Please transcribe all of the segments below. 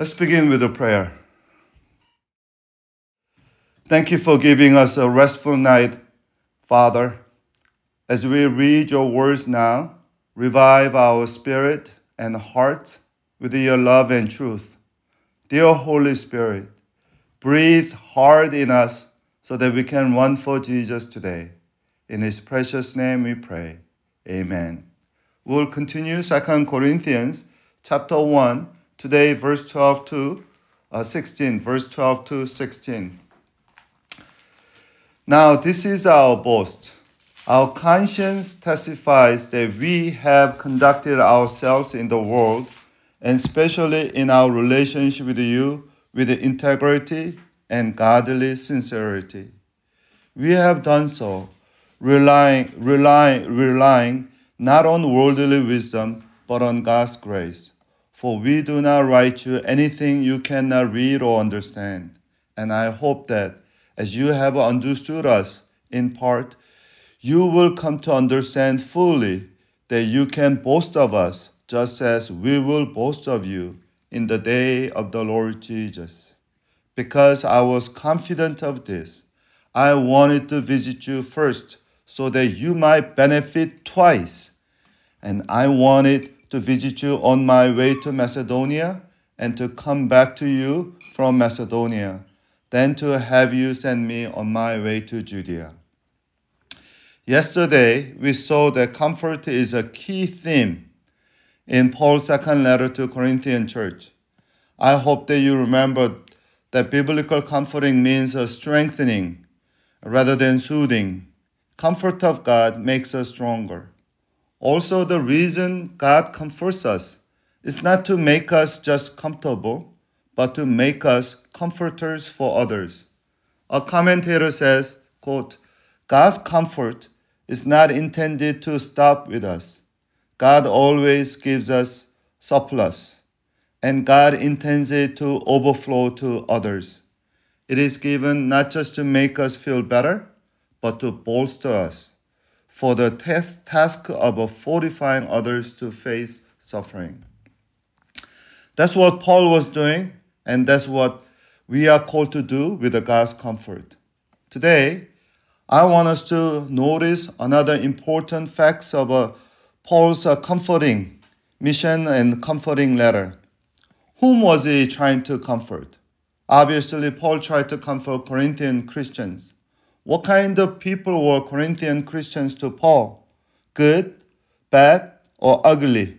Let's begin with a prayer. Thank you for giving us a restful night, Father. As we read your words now, revive our spirit and heart with your love and truth. Dear Holy Spirit, breathe hard in us so that we can run for Jesus today. In his precious name we pray. Amen. We'll continue 2 Corinthians chapter 1, today verse 12 to uh, 16, verse 12 to 16. Now, this is our boast. Our conscience testifies that we have conducted ourselves in the world, and especially in our relationship with you, with integrity and godly sincerity. We have done so, relying, relying, relying not on worldly wisdom, but on God's grace. For we do not write you anything you cannot read or understand. And I hope that as you have understood us in part, you will come to understand fully that you can boast of us just as we will boast of you in the day of the Lord Jesus. Because I was confident of this, I wanted to visit you first so that you might benefit twice. And I wanted to visit you on my way to Macedonia and to come back to you from Macedonia, then to have you send me on my way to Judea. Yesterday, we saw that comfort is a key theme in Paul's second letter to Corinthian church. I hope that you remember that biblical comforting means a strengthening rather than soothing comfort of God makes us stronger. Also, the reason God comforts us is not to make us just comfortable, but to make us comforters for others. A commentator says, quote, God's comfort is not intended to stop with us. God always gives us surplus, and God intends it to overflow to others. It is given not just to make us feel better, but to bolster us for the task of fortifying others to face suffering. That's what Paul was doing, and that's what we are called to do with the God's comfort. Today, I want us to notice another important facts of uh, Paul's uh, comforting mission and comforting letter. Whom was he trying to comfort? Obviously, Paul tried to comfort Corinthian Christians. What kind of people were Corinthian Christians to Paul? Good, bad, or ugly?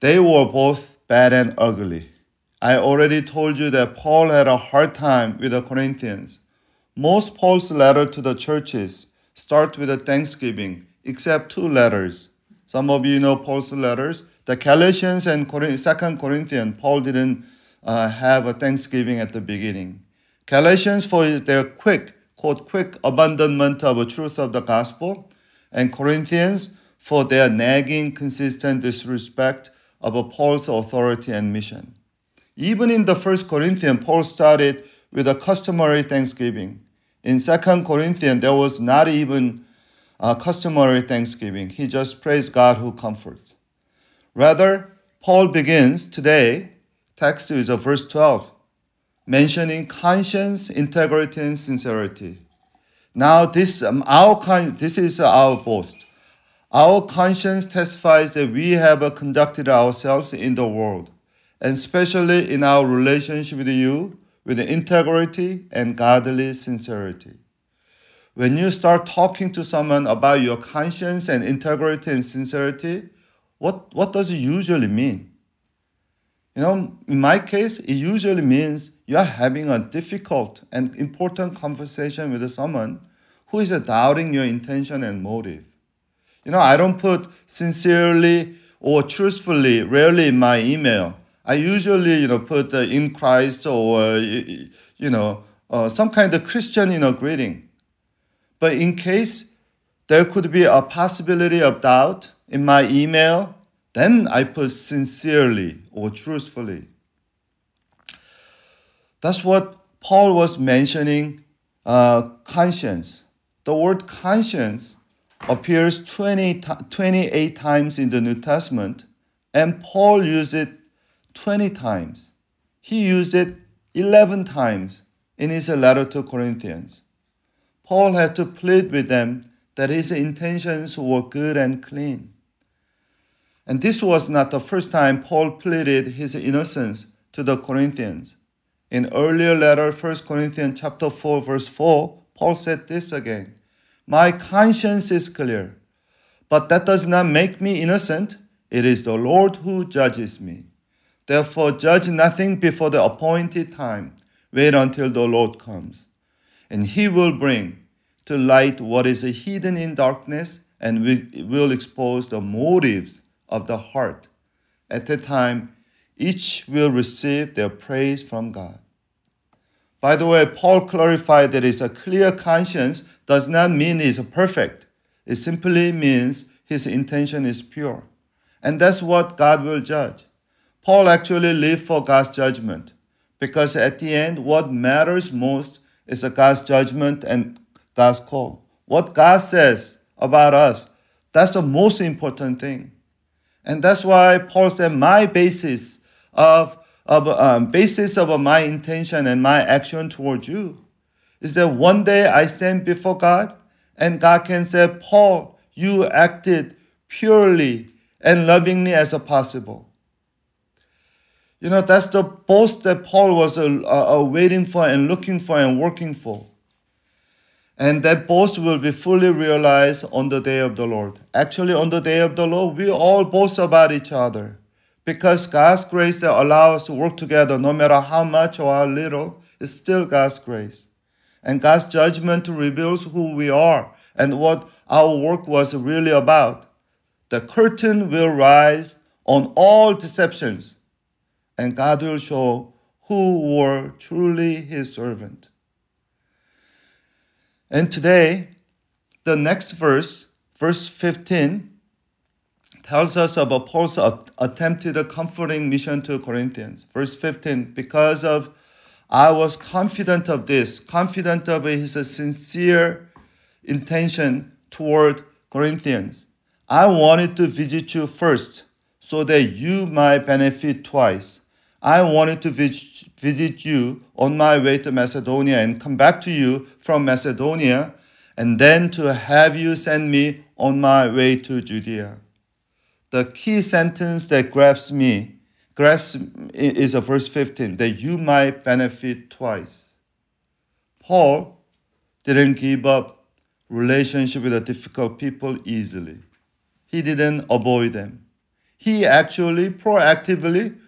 They were both bad and ugly. I already told you that Paul had a hard time with the Corinthians. Most Paul's letters to the churches start with a thanksgiving, except two letters. Some of you know Paul's letters. The Galatians and Second Corinthians, Paul didn't uh, have a thanksgiving at the beginning. Galatians for their quick, quote, quick abandonment of the truth of the gospel, and Corinthians for their nagging, consistent disrespect of Paul's authority and mission. Even in the first Corinthians, Paul started with a customary thanksgiving. In Second Corinthians, there was not even a customary thanksgiving. He just praised God who comforts. Rather, Paul begins today, text is verse 12 mentioning conscience, integrity, and sincerity. Now, this, um, our con- this is our boast. Our conscience testifies that we have conducted ourselves in the world, and especially in our relationship with you, with integrity and godly sincerity. When you start talking to someone about your conscience and integrity and sincerity, what, what does it usually mean? You know, in my case, it usually means you are having a difficult and important conversation with someone who is doubting your intention and motive. You know, I don't put sincerely or truthfully rarely in my email. I usually, you know, put uh, in Christ or, you know, uh, some kind of Christian, you know, greeting. But in case there could be a possibility of doubt in my email, then I put sincerely or truthfully. That's what Paul was mentioning uh, conscience. The word conscience appears 20, 28 times in the New Testament, and Paul used it 20 times. He used it 11 times in his letter to Corinthians. Paul had to plead with them that his intentions were good and clean. And this was not the first time Paul pleaded his innocence to the Corinthians. In earlier letter, 1 Corinthians chapter 4, verse 4, Paul said this again. My conscience is clear, but that does not make me innocent. It is the Lord who judges me. Therefore, judge nothing before the appointed time. Wait until the Lord comes. And he will bring to light what is hidden in darkness and will expose the motives of the heart. At that time, each will receive their praise from God. By the way, Paul clarified that it's a clear conscience does not mean he's perfect. It simply means his intention is pure. And that's what God will judge. Paul actually lived for God's judgment because at the end, what matters most is God's judgment and God's call. What God says about us, that's the most important thing. And that's why Paul said, My basis of, of um, basis of my intention and my action towards you is that one day I stand before God and God can say, Paul, you acted purely and lovingly as possible. You know, that's the boast that Paul was uh, uh, waiting for and looking for and working for. And that boast will be fully realized on the day of the Lord. Actually, on the day of the Lord, we all boast about each other because God's grace that allows us to work together, no matter how much or how little, is still God's grace. And God's judgment reveals who we are and what our work was really about. The curtain will rise on all deceptions and God will show who were truly his servant. And today, the next verse, verse 15, tells us about Paul's attempted comforting mission to Corinthians. Verse 15, because of I was confident of this, confident of his sincere intention toward Corinthians. I wanted to visit you first so that you might benefit twice. I wanted to visit you on my way to Macedonia and come back to you from Macedonia, and then to have you send me on my way to Judea. The key sentence that grabs me grabs is a verse 15 that you might benefit twice. Paul didn't give up relationship with the difficult people easily. He didn't avoid them. He actually proactively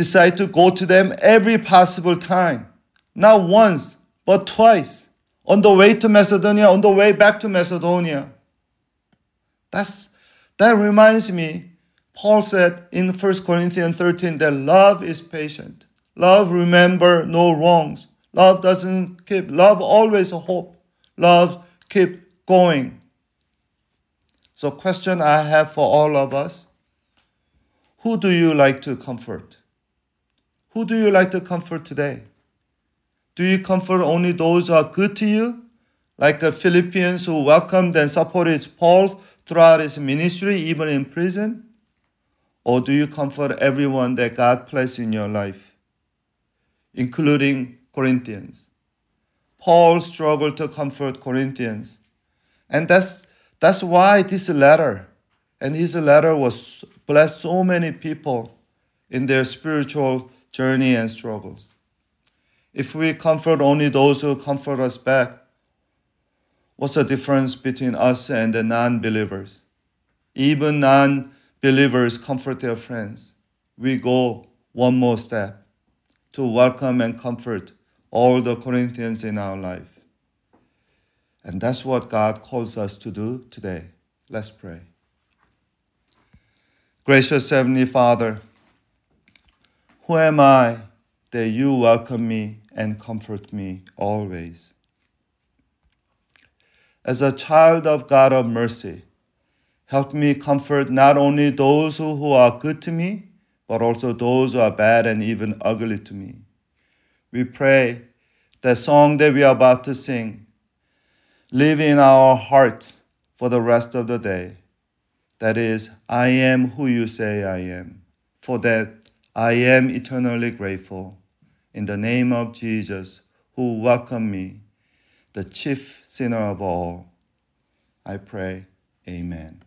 decide to go to them every possible time. Not once, but twice. On the way to Macedonia, on the way back to Macedonia. That's, that reminds me, Paul said in 1 Corinthians 13 that love is patient. Love remember no wrongs. Love doesn't keep, love always hope. Love keep going. So question I have for all of us, who do you like to comfort? Who do you like to comfort today? Do you comfort only those who are good to you? Like the Philippians who welcomed and supported Paul throughout his ministry, even in prison? Or do you comfort everyone that God placed in your life, including Corinthians? Paul struggled to comfort Corinthians. And that's, that's why this letter, and his letter was blessed so many people in their spiritual journey and struggles. If we comfort only those who comfort us back, what's the difference between us and the non believers? Even non believers comfort their friends. We go one more step to welcome and comfort all the Corinthians in our life. And that's what God calls us to do today. Let's pray. Gracious Heavenly Father, who am I that you welcome me and comfort me always? As a child of God of mercy, help me comfort not only those who, are good to me, but also those who are bad and even ugly to me. We pray that song that we are about to sing live in our hearts for the rest of the day. That is, I am who you say I am. For that, I am eternally grateful. In the name of Jesus, who welcomed me, the chief sinner of all, I pray, Amen.